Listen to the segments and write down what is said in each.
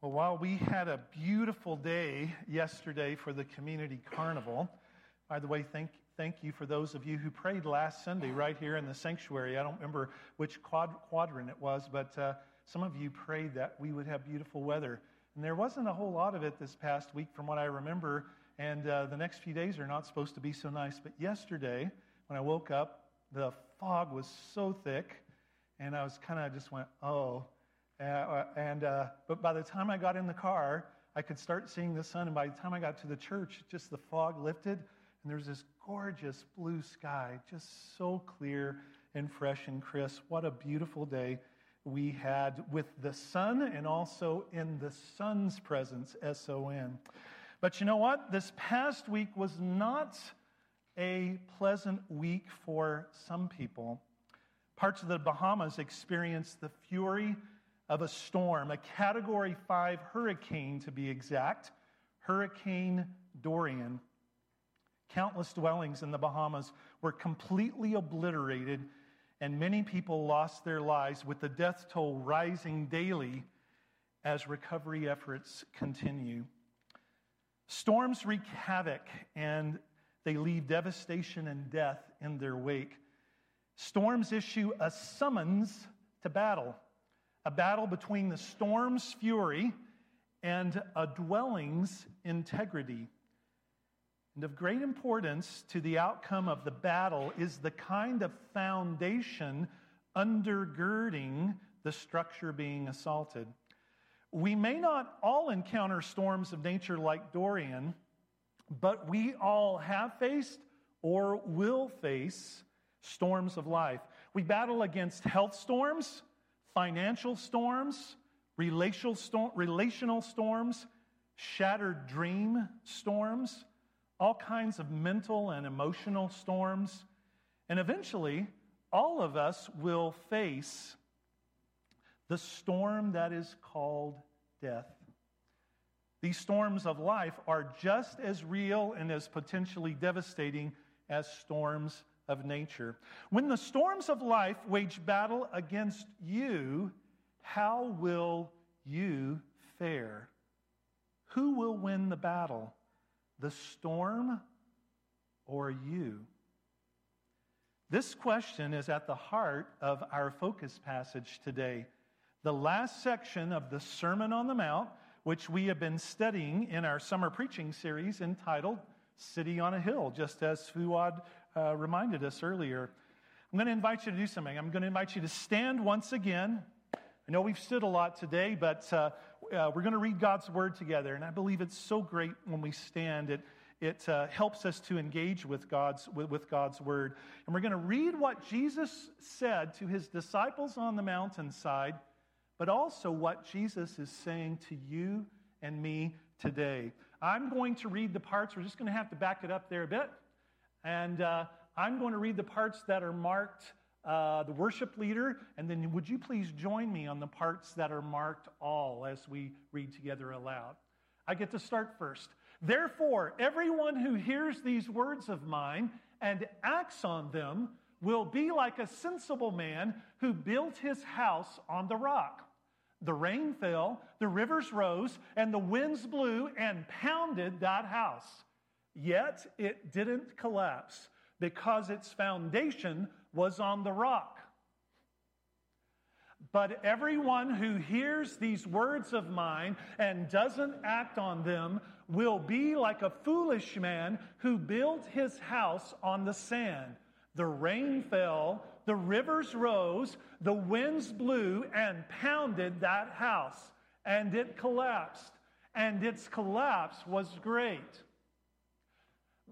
Well, while we had a beautiful day yesterday for the community carnival, by the way, thank, thank you for those of you who prayed last Sunday right here in the sanctuary. I don't remember which quad, quadrant it was, but uh, some of you prayed that we would have beautiful weather. And there wasn't a whole lot of it this past week from what I remember, and uh, the next few days are not supposed to be so nice. But yesterday, when I woke up, the fog was so thick, and I was kind of just went, oh, uh, and, uh, but by the time I got in the car, I could start seeing the sun. And by the time I got to the church, just the fog lifted, and there's this gorgeous blue sky, just so clear and fresh and crisp. What a beautiful day we had with the sun and also in the sun's presence, S O N. But you know what? This past week was not a pleasant week for some people. Parts of the Bahamas experienced the fury of a storm, a category five hurricane to be exact, Hurricane Dorian. Countless dwellings in the Bahamas were completely obliterated, and many people lost their lives, with the death toll rising daily as recovery efforts continue. Storms wreak havoc and they leave devastation and death in their wake. Storms issue a summons to battle a battle between the storm's fury and a dwelling's integrity. And of great importance to the outcome of the battle is the kind of foundation undergirding the structure being assaulted. We may not all encounter storms of nature like Dorian, but we all have faced or will face storms of life. We battle against health storms, financial storms, relational, relational storms, shattered dream storms, all kinds of mental and emotional storms. And eventually, all of us will face the storm that is called death. These storms of life are just as real and as potentially devastating as storms of nature. When the storms of life wage battle against you, how will you fare? Who will win the battle? The storm or you? This question is at the heart of our focus passage today. The last section of the Sermon on the Mount, which we have been studying in our summer preaching series entitled City on a Hill, just as Fuad uh, reminded us earlier. I'm going to invite you to do something. I'm going to invite you to stand once again. I know we've stood a lot today, but uh, uh, we're going to read God's word together. And I believe it's so great when we stand. It, it uh, helps us to engage with God's, with, with God's word. And we're going to read what Jesus said to his disciples on the mountainside, but also what Jesus is saying to you and me today. I'm going to read the parts. We're just going to have to back it up there a bit. And uh, I'm going to read the parts that are marked uh, the worship leader, and then would you please join me on the parts that are marked all as we read together aloud? I get to start first. Therefore, everyone who hears these words of mine and acts on them will be like a sensible man who built his house on the rock. The rain fell, the rivers rose, and the winds blew and pounded that house Yet it didn't collapse because its foundation was on the rock. But everyone who hears these words of mine and doesn't act on them will be like a foolish man who built his house on the sand. The rain fell, the rivers rose, the winds blew and pounded that house, and it collapsed. And its collapse was great.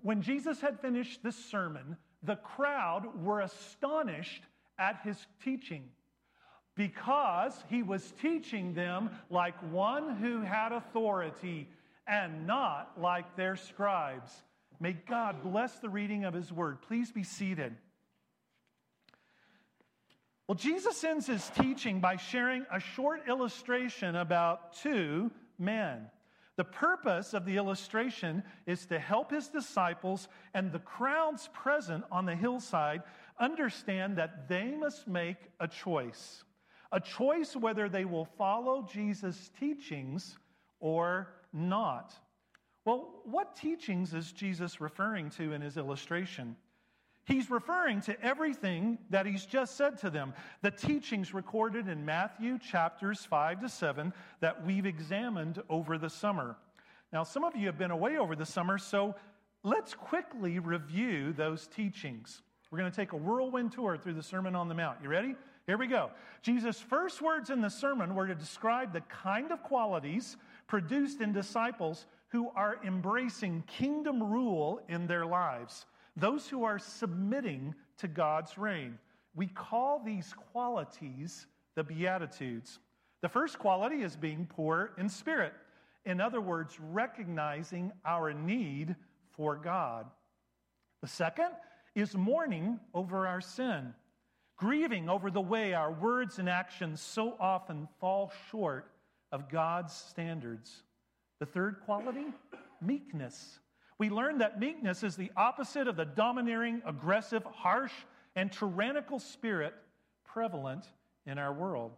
When Jesus had finished this sermon, the crowd were astonished at his teaching because he was teaching them like one who had authority and not like their scribes. May God bless the reading of his word. Please be seated. Well, Jesus ends his teaching by sharing a short illustration about two men. The purpose of the illustration is to help his disciples and the crowds present on the hillside understand that they must make a choice. a choice whether they will follow Jesus' teachings or not. Well, what teachings is Jesus referring to in his illustration? He's referring to everything that he's just said to them. The teachings recorded in Matthew chapters 5 to 7 that we've examined over the summer. Now, some of you have been away over the summer, so let's quickly review those teachings. We're going to take a whirlwind tour through the Sermon on the Mount. You ready? Here we go. Jesus' first words in the sermon were to describe the kind of qualities produced in disciples who are embracing kingdom rule in their lives those who are submitting to God's reign. We call these qualities the Beatitudes. The first quality is being poor in spirit. In other words, recognizing our need for God. The second is mourning over our sin, grieving over the way our words and actions so often fall short of God's standards. The third quality, meekness we learn that meekness is the opposite of the domineering, aggressive, harsh, and tyrannical spirit prevalent in our world.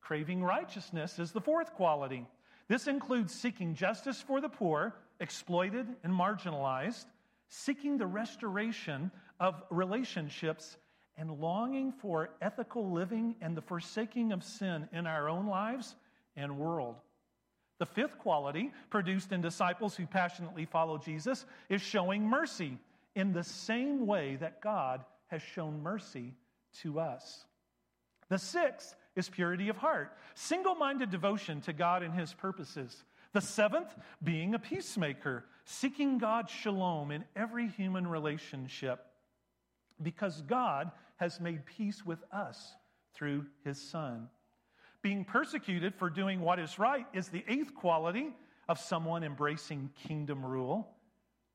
Craving righteousness is the fourth quality. This includes seeking justice for the poor, exploited, and marginalized, seeking the restoration of relationships, and longing for ethical living and the forsaking of sin in our own lives and world. The fifth quality produced in disciples who passionately follow Jesus is showing mercy in the same way that God has shown mercy to us. The sixth is purity of heart, single minded devotion to God and his purposes. The seventh, being a peacemaker, seeking God's shalom in every human relationship because God has made peace with us through his Son. Being persecuted for doing what is right is the eighth quality of someone embracing kingdom rule.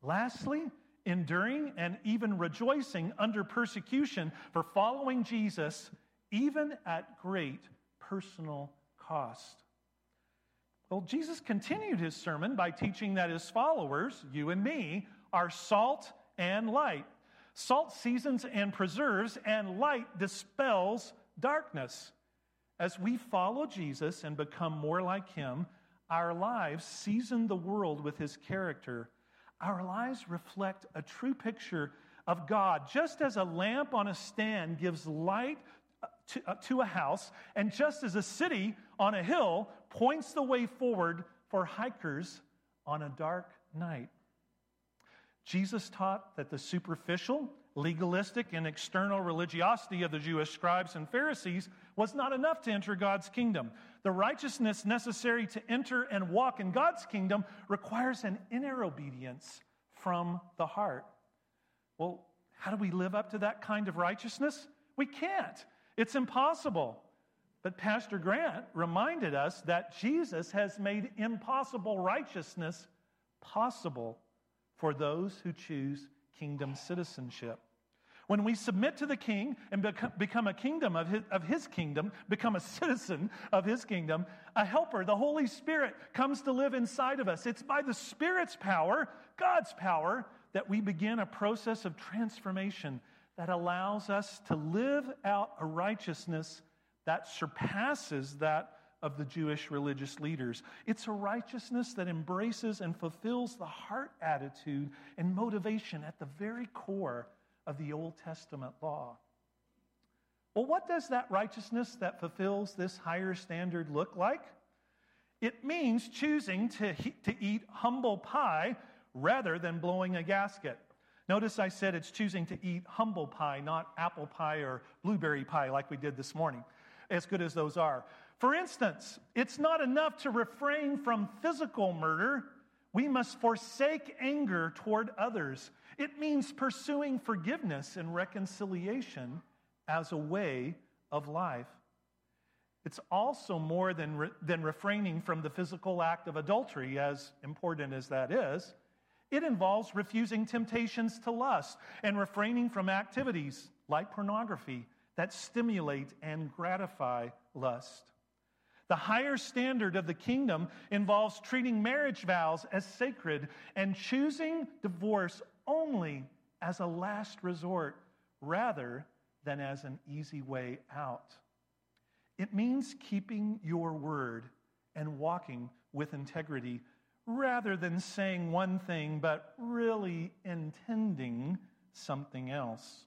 Lastly, enduring and even rejoicing under persecution for following Jesus, even at great personal cost. Well, Jesus continued his sermon by teaching that his followers, you and me, are salt and light. Salt seasons and preserves, and light dispels darkness. As we follow Jesus and become more like him, our lives season the world with his character. Our lives reflect a true picture of God, just as a lamp on a stand gives light to, uh, to, a house, and just as a city on a hill points the way forward for hikers on a dark night. Jesus taught that the superficial, legalistic, and external religiosity of the Jewish scribes and Pharisees was not enough to enter God's kingdom. The righteousness necessary to enter and walk in God's kingdom requires an inner obedience from the heart. Well, how do we live up to that kind of righteousness? We can't. It's impossible. But Pastor Grant reminded us that Jesus has made impossible righteousness possible for those who choose kingdom citizenship. When we submit to the king and become a kingdom of his, of his kingdom, become a citizen of his kingdom, a helper, the Holy Spirit, comes to live inside of us. It's by the Spirit's power, God's power, that we begin a process of transformation that allows us to live out a righteousness that surpasses that of the Jewish religious leaders. It's a righteousness that embraces and fulfills the heart attitude and motivation at the very core of the Old Testament law. Well, what does that righteousness that fulfills this higher standard look like? It means choosing to, to eat humble pie rather than blowing a gasket. Notice I said it's choosing to eat humble pie, not apple pie or blueberry pie like we did this morning, as good as those are. For instance, it's not enough to refrain from physical murder. We must forsake anger toward others it means pursuing forgiveness and reconciliation as a way of life. It's also more than, re- than refraining from the physical act of adultery, as important as that is. It involves refusing temptations to lust and refraining from activities like pornography that stimulate and gratify lust. The higher standard of the kingdom involves treating marriage vows as sacred and choosing divorce only as a last resort rather than as an easy way out. It means keeping your word and walking with integrity rather than saying one thing but really intending something else.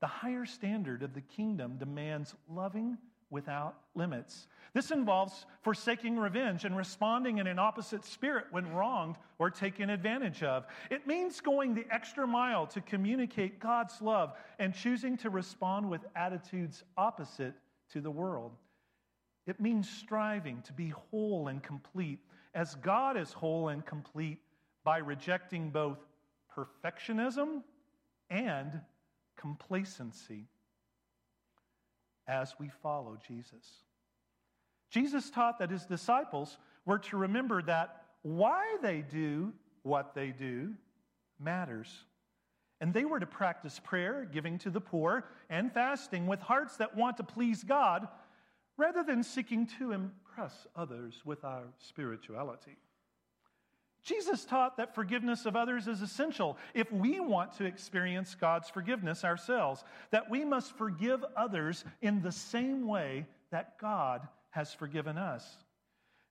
The higher standard of the kingdom demands loving without limits. This involves forsaking revenge and responding in an opposite spirit when wronged or taken advantage of. It means going the extra mile to communicate God's love and choosing to respond with attitudes opposite to the world. It means striving to be whole and complete as God is whole and complete by rejecting both perfectionism and complacency as we follow Jesus. Jesus taught that his disciples were to remember that why they do what they do matters. And they were to practice prayer, giving to the poor, and fasting with hearts that want to please God rather than seeking to impress others with our spirituality. Jesus taught that forgiveness of others is essential if we want to experience God's forgiveness ourselves, that we must forgive others in the same way that God has forgiven us.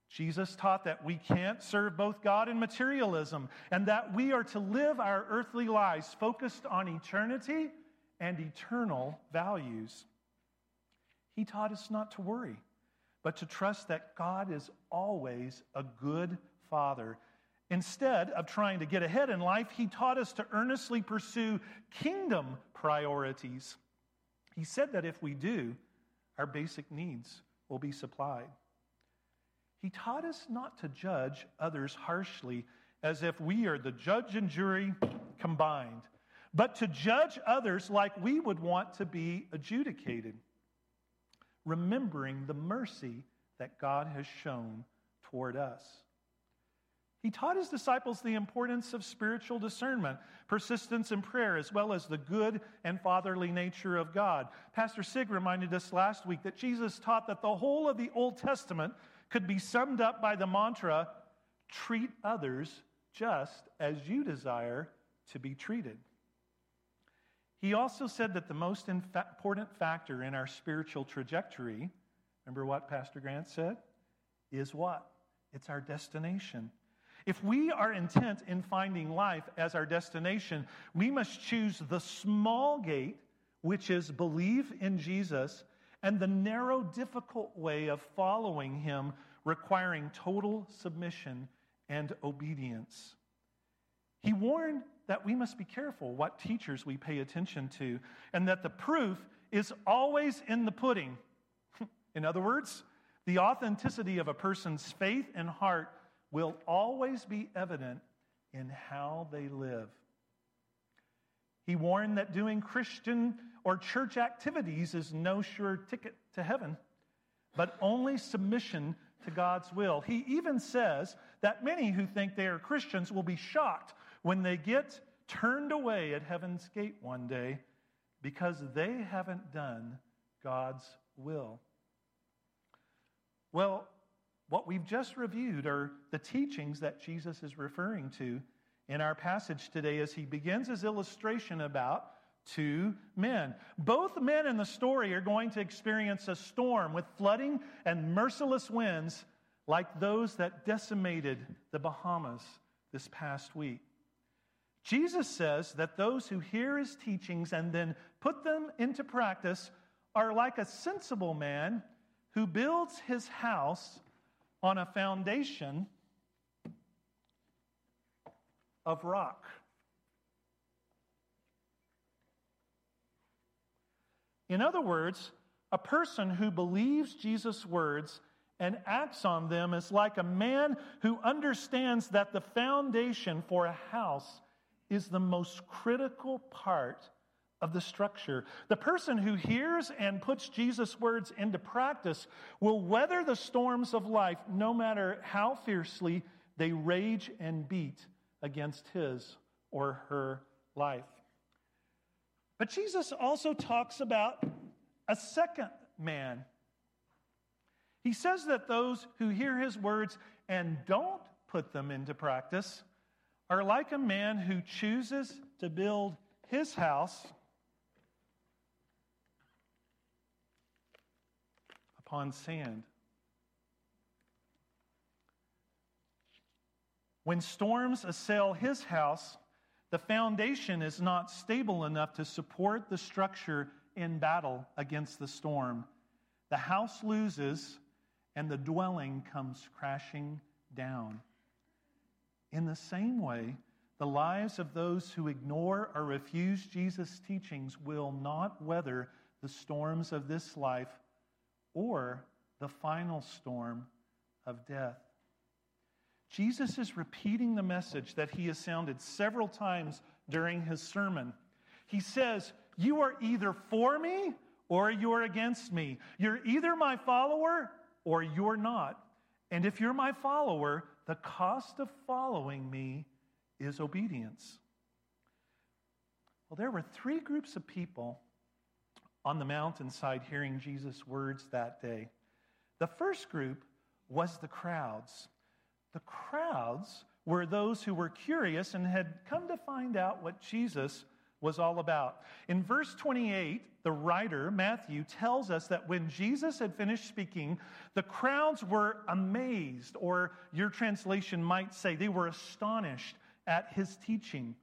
Jesus taught that we can't serve both God and materialism, and that we are to live our earthly lives focused on eternity and eternal values. He taught us not to worry, but to trust that God is always a good Father Instead of trying to get ahead in life, he taught us to earnestly pursue kingdom priorities. He said that if we do, our basic needs will be supplied. He taught us not to judge others harshly as if we are the judge and jury combined, but to judge others like we would want to be adjudicated, remembering the mercy that God has shown toward us. He taught his disciples the importance of spiritual discernment, persistence in prayer, as well as the good and fatherly nature of God. Pastor Sig reminded us last week that Jesus taught that the whole of the Old Testament could be summed up by the mantra treat others just as you desire to be treated. He also said that the most important factor in our spiritual trajectory, remember what Pastor Grant said? Is what? It's our destination. If we are intent in finding life as our destination, we must choose the small gate, which is believe in Jesus, and the narrow, difficult way of following him, requiring total submission and obedience. He warned that we must be careful what teachers we pay attention to, and that the proof is always in the pudding. in other words, the authenticity of a person's faith and heart will always be evident in how they live. He warned that doing Christian or church activities is no sure ticket to heaven, but only submission to God's will. He even says that many who think they are Christians will be shocked when they get turned away at heaven's gate one day because they haven't done God's will. Well, what we've just reviewed are the teachings that Jesus is referring to in our passage today as he begins his illustration about two men. Both men in the story are going to experience a storm with flooding and merciless winds like those that decimated the Bahamas this past week. Jesus says that those who hear his teachings and then put them into practice are like a sensible man who builds his house on a foundation of rock. In other words, a person who believes Jesus' words and acts on them is like a man who understands that the foundation for a house is the most critical part of the structure. The person who hears and puts Jesus' words into practice will weather the storms of life no matter how fiercely they rage and beat against his or her life. But Jesus also talks about a second man. He says that those who hear his words and don't put them into practice are like a man who chooses to build his house upon sand. When storms assail his house, the foundation is not stable enough to support the structure in battle against the storm. The house loses, and the dwelling comes crashing down. In the same way, the lives of those who ignore or refuse Jesus' teachings will not weather the storms of this life or the final storm of death. Jesus is repeating the message that he has sounded several times during his sermon. He says, You are either for me or you're against me. You're either my follower or you're not. And if you're my follower, the cost of following me is obedience. Well, there were three groups of people on the mountainside hearing Jesus' words that day. The first group was the crowds. The crowds were those who were curious and had come to find out what Jesus was all about. In verse 28, the writer, Matthew, tells us that when Jesus had finished speaking, the crowds were amazed, or your translation might say they were astonished at his teaching.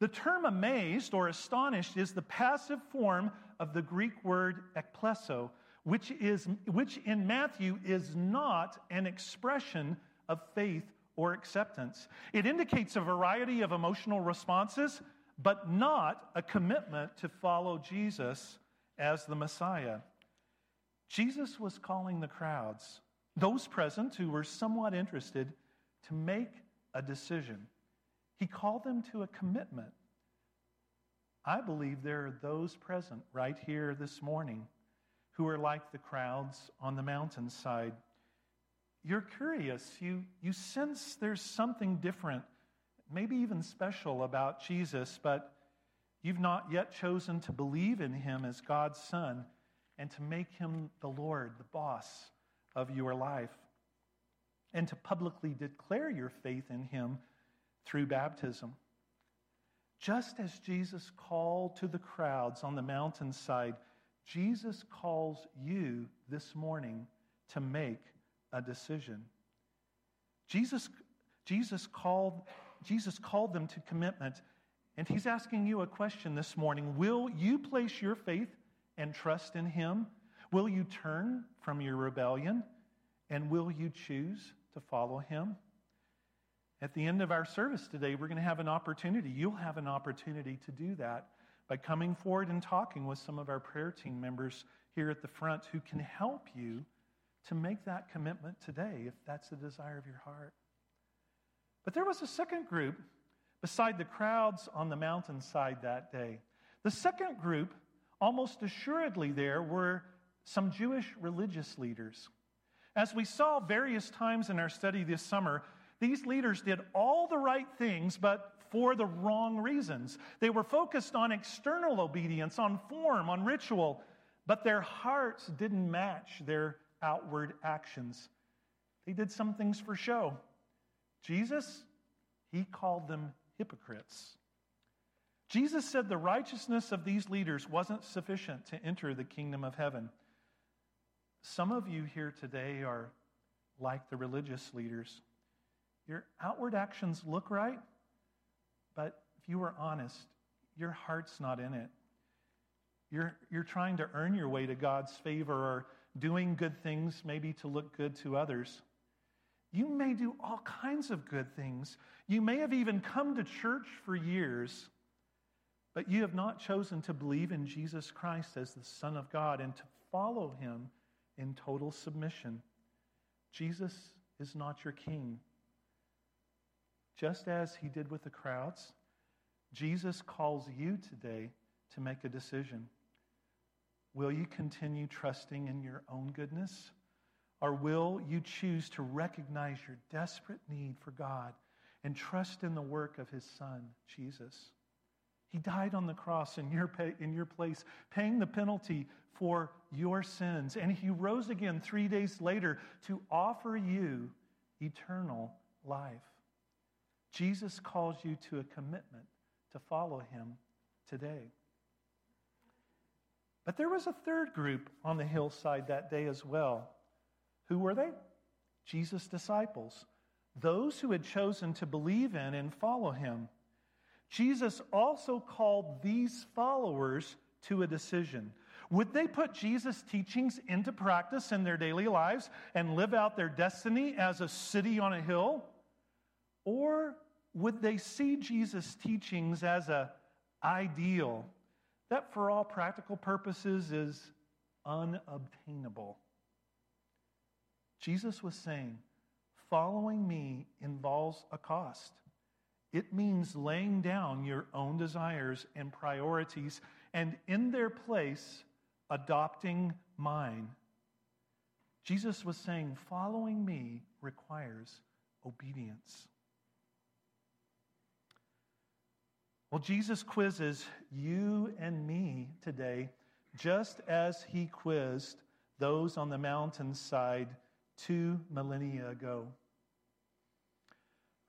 The term amazed or astonished is the passive form of the Greek word ekplesso, which, is, which in Matthew is not an expression of faith or acceptance. It indicates a variety of emotional responses, but not a commitment to follow Jesus as the Messiah. Jesus was calling the crowds, those present who were somewhat interested, to make a decision. He called them to a commitment. I believe there are those present right here this morning who are like the crowds on the mountainside you're curious. You, you sense there's something different, maybe even special about Jesus, but you've not yet chosen to believe in him as God's Son and to make him the Lord, the boss of your life, and to publicly declare your faith in him through baptism. Just as Jesus called to the crowds on the mountainside, Jesus calls you this morning to make a decision. Jesus, Jesus, called, Jesus called them to commitment, and he's asking you a question this morning. Will you place your faith and trust in him? Will you turn from your rebellion? And will you choose to follow him? At the end of our service today, we're going to have an opportunity. You'll have an opportunity to do that by coming forward and talking with some of our prayer team members here at the front who can help you to make that commitment today if that's the desire of your heart. But there was a second group beside the crowds on the mountainside that day. The second group, almost assuredly, there were some Jewish religious leaders. As we saw various times in our study this summer, these leaders did all the right things, but for the wrong reasons. They were focused on external obedience, on form, on ritual, but their hearts didn't match their outward actions. They did some things for show. Jesus, he called them hypocrites. Jesus said the righteousness of these leaders wasn't sufficient to enter the kingdom of heaven. Some of you here today are like the religious leaders. Your outward actions look right, but if you were honest, your heart's not in it. You're, you're trying to earn your way to God's favor or doing good things, maybe to look good to others. You may do all kinds of good things. You may have even come to church for years, but you have not chosen to believe in Jesus Christ as the Son of God and to follow him in total submission. Jesus is not your king. Just as he did with the crowds, Jesus calls you today to make a decision. Will you continue trusting in your own goodness? Or will you choose to recognize your desperate need for God and trust in the work of his son, Jesus? He died on the cross in your, pay, in your place, paying the penalty for your sins. And he rose again three days later to offer you eternal life. Jesus calls you to a commitment to follow him today. But there was a third group on the hillside that day as well. Who were they? Jesus' disciples, those who had chosen to believe in and follow him. Jesus also called these followers to a decision. Would they put Jesus' teachings into practice in their daily lives and live out their destiny as a city on a hill? Or would they see Jesus' teachings as an ideal that for all practical purposes is unobtainable? Jesus was saying, following me involves a cost. It means laying down your own desires and priorities and in their place, adopting mine. Jesus was saying, following me requires obedience. Well, Jesus quizzes you and me today, just as he quizzed those on the mountainside two millennia ago.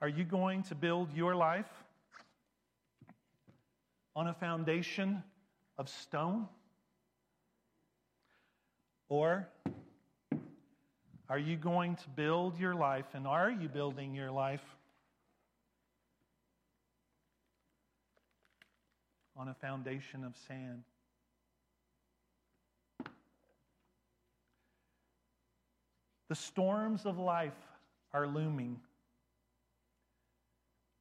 Are you going to build your life on a foundation of stone? Or are you going to build your life, and are you building your life on a foundation of sand? The storms of life are looming.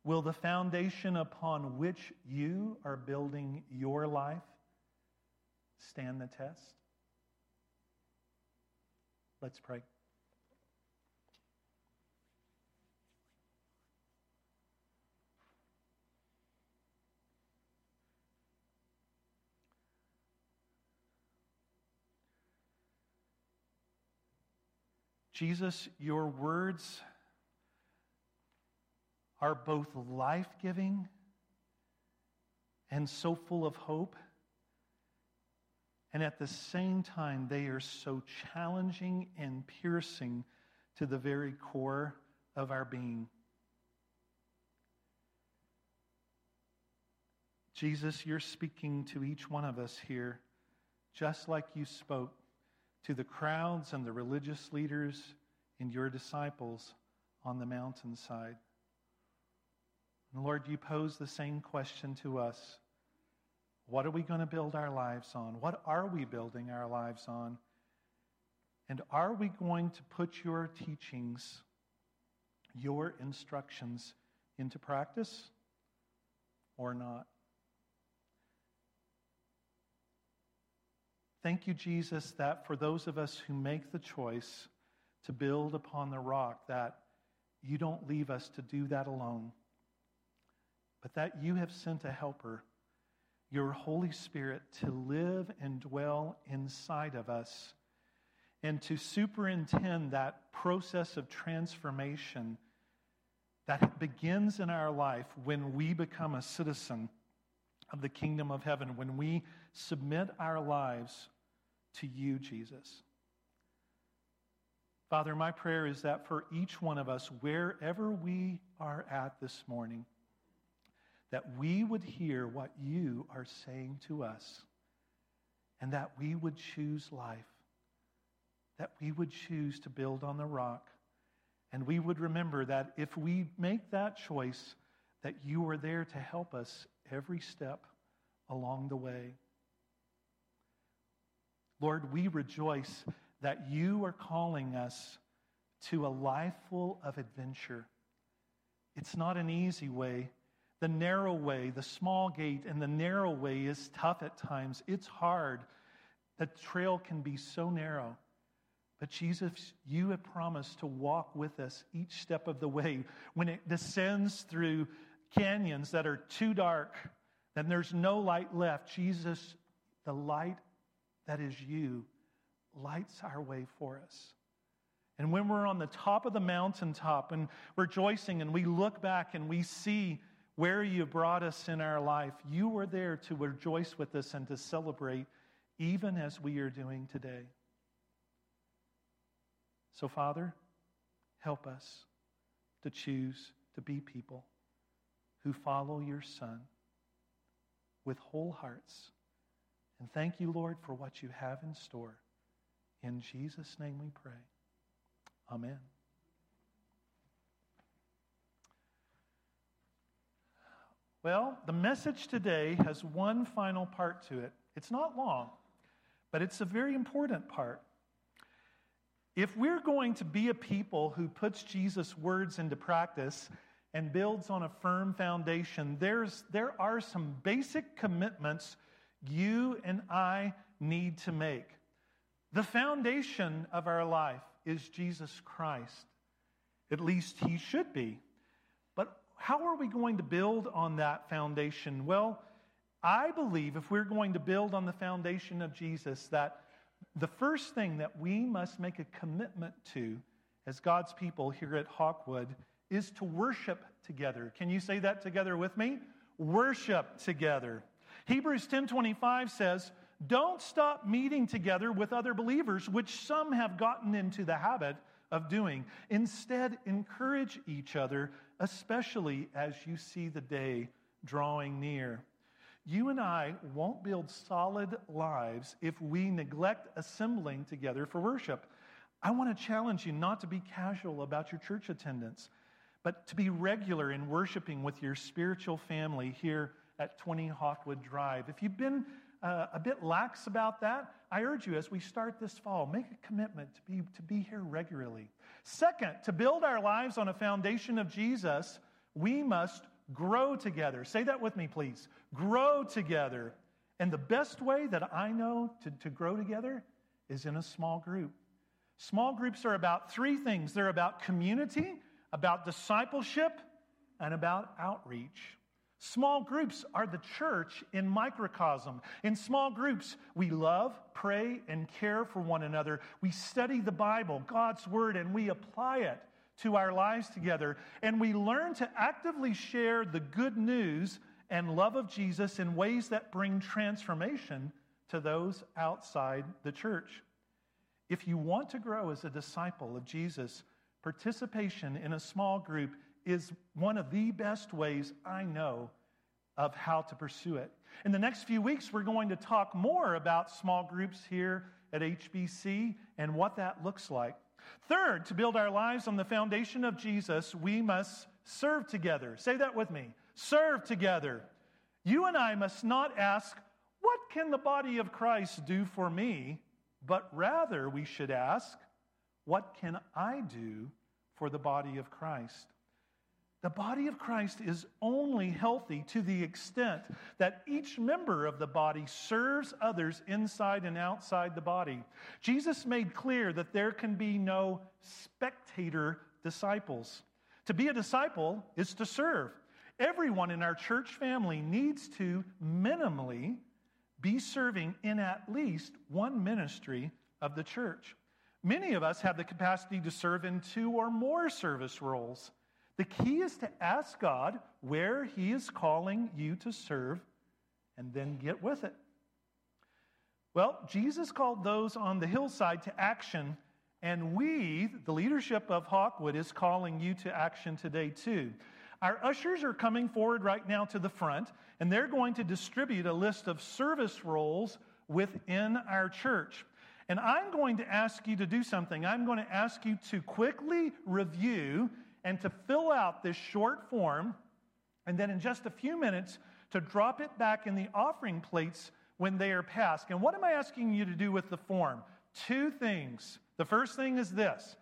Will the foundation upon which you are building your life stand the test? Let's pray. Jesus, your words are both life giving and so full of hope. And at the same time, they are so challenging and piercing to the very core of our being. Jesus, you're speaking to each one of us here, just like you spoke to the crowds and the religious leaders and your disciples on the mountainside. And Lord, you pose the same question to us. What are we going to build our lives on? What are we building our lives on? And are we going to put your teachings, your instructions into practice or not? Thank you, Jesus, that for those of us who make the choice to build upon the rock, that you don't leave us to do that alone, but that you have sent a helper, your Holy Spirit, to live and dwell inside of us and to superintend that process of transformation that begins in our life when we become a citizen of the kingdom of heaven, when we submit our lives to you, Jesus. Father, my prayer is that for each one of us, wherever we are at this morning, that we would hear what you are saying to us and that we would choose life, that we would choose to build on the rock. And we would remember that if we make that choice, that you are there to help us every step along the way. Lord, we rejoice that you are calling us to a life full of adventure. It's not an easy way. The narrow way, the small gate, and the narrow way is tough at times. It's hard. The trail can be so narrow. But Jesus, you have promised to walk with us each step of the way. When it descends through canyons that are too dark, then there's no light left. Jesus, the light that is you lights our way for us. And when we're on the top of the mountaintop and rejoicing and we look back and we see where you brought us in our life, you were there to rejoice with us and to celebrate, even as we are doing today. So, Father, help us to choose to be people who follow your Son with whole hearts And thank you, Lord, for what you have in store. In Jesus' name we pray. Amen. Well, the message today has one final part to it. It's not long, but it's a very important part. If we're going to be a people who puts Jesus' words into practice and builds on a firm foundation, there's, there are some basic commitments you and I need to make. The foundation of our life is Jesus Christ. At least he should be. But how are we going to build on that foundation? Well, I believe if we're going to build on the foundation of Jesus, that the first thing that we must make a commitment to as God's people here at Hawkwood is to worship together. Can you say that together with me? Worship together. Hebrews 10:25 says, "Don't stop meeting together with other believers, which some have gotten into the habit of doing. Instead, encourage each other, especially as you see the day drawing near." You and I won't build solid lives if we neglect assembling together for worship. I want to challenge you not to be casual about your church attendance, but to be regular in worshiping with your spiritual family here at 20 Hawkwood Drive. If you've been uh, a bit lax about that, I urge you as we start this fall, make a commitment to be, to be here regularly. Second, to build our lives on a foundation of Jesus, we must grow together. Say that with me, please. Grow together. And the best way that I know to, to grow together is in a small group. Small groups are about three things they're about community, about discipleship, and about outreach. Small groups are the church in microcosm. In small groups, we love, pray, and care for one another. We study the Bible, God's Word, and we apply it to our lives together. And we learn to actively share the good news and love of Jesus in ways that bring transformation to those outside the church. If you want to grow as a disciple of Jesus, participation in a small group is one of the best ways I know of how to pursue it. In the next few weeks, we're going to talk more about small groups here at HBC and what that looks like. Third, to build our lives on the foundation of Jesus, we must serve together. Say that with me serve together. You and I must not ask, What can the body of Christ do for me? But rather, we should ask, What can I do for the body of Christ? The body of Christ is only healthy to the extent that each member of the body serves others inside and outside the body. Jesus made clear that there can be no spectator disciples. To be a disciple is to serve. Everyone in our church family needs to minimally be serving in at least one ministry of the church. Many of us have the capacity to serve in two or more service roles. The key is to ask God where He is calling you to serve and then get with it. Well, Jesus called those on the hillside to action, and we, the leadership of Hawkwood, is calling you to action today too. Our ushers are coming forward right now to the front, and they're going to distribute a list of service roles within our church. And I'm going to ask you to do something. I'm going to ask you to quickly review and to fill out this short form, and then in just a few minutes to drop it back in the offering plates when they are passed. And what am I asking you to do with the form? Two things. The first thing is this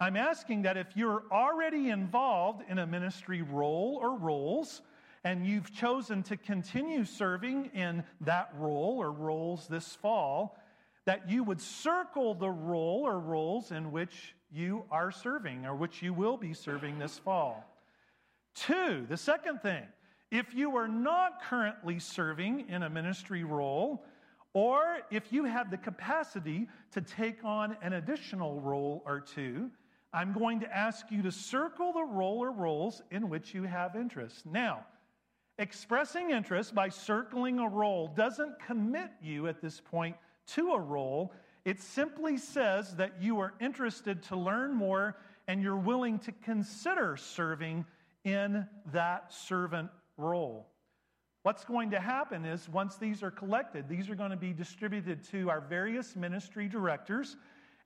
I'm asking that if you're already involved in a ministry role or roles, and you've chosen to continue serving in that role or roles this fall, that you would circle the role or roles in which you are serving or which you will be serving this fall. Two, the second thing, if you are not currently serving in a ministry role, or if you have the capacity to take on an additional role or two, I'm going to ask you to circle the role or roles in which you have interest. Now, expressing interest by circling a role doesn't commit you at this point to a role. It simply says that you are interested to learn more and you're willing to consider serving in that servant role. What's going to happen is once these are collected, these are going to be distributed to our various ministry directors.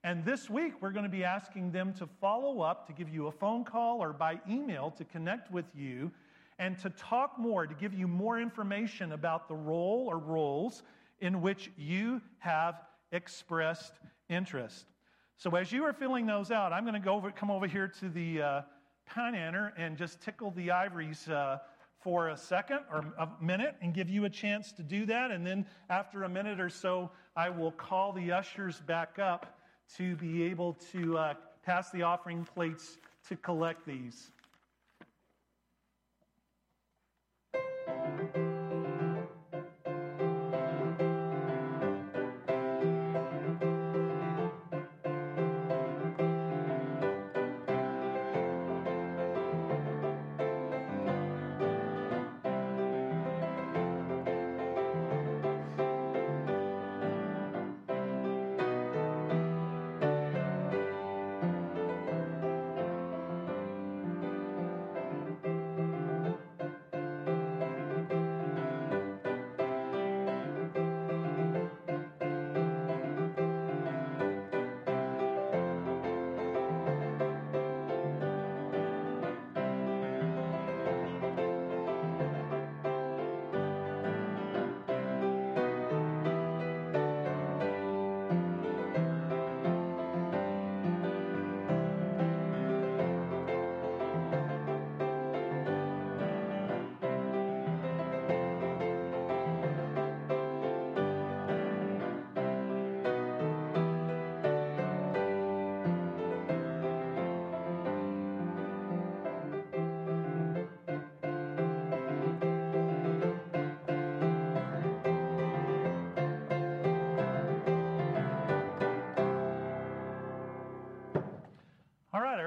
And this week, we're going to be asking them to follow up, to give you a phone call or by email to connect with you and to talk more, to give you more information about the role or roles in which you have expressed interest. So as you are filling those out, I'm going to go over, come over here to the uh, Pioneer and just tickle the ivories uh, for a second or a minute and give you a chance to do that. And then after a minute or so, I will call the ushers back up to be able to uh, pass the offering plates to collect these.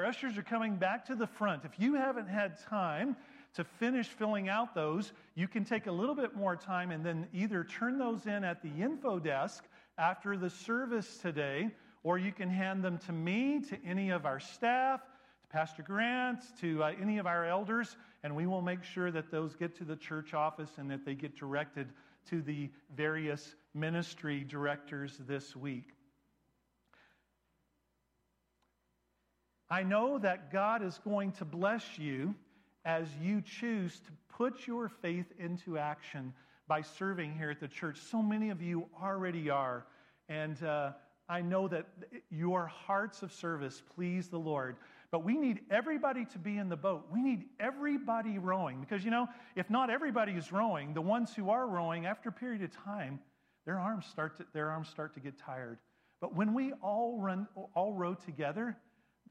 Ushers are coming back to the front. If you haven't had time to finish filling out those, you can take a little bit more time and then either turn those in at the info desk after the service today, or you can hand them to me, to any of our staff, to Pastor Grant, to uh, any of our elders, and we will make sure that those get to the church office and that they get directed to the various ministry directors this week. I know that God is going to bless you as you choose to put your faith into action by serving here at the church. So many of you already are. And uh, I know that your hearts of service please the Lord. But we need everybody to be in the boat. We need everybody rowing. Because, you know, if not everybody is rowing, the ones who are rowing, after a period of time, their arms start to, their arms start to get tired. But when we all run, all row together,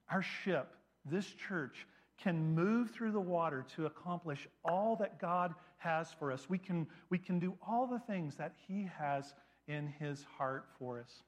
our ship, this church, can move through the water to accomplish all that God has for us. We can, we can do all the things that He has in His heart for us.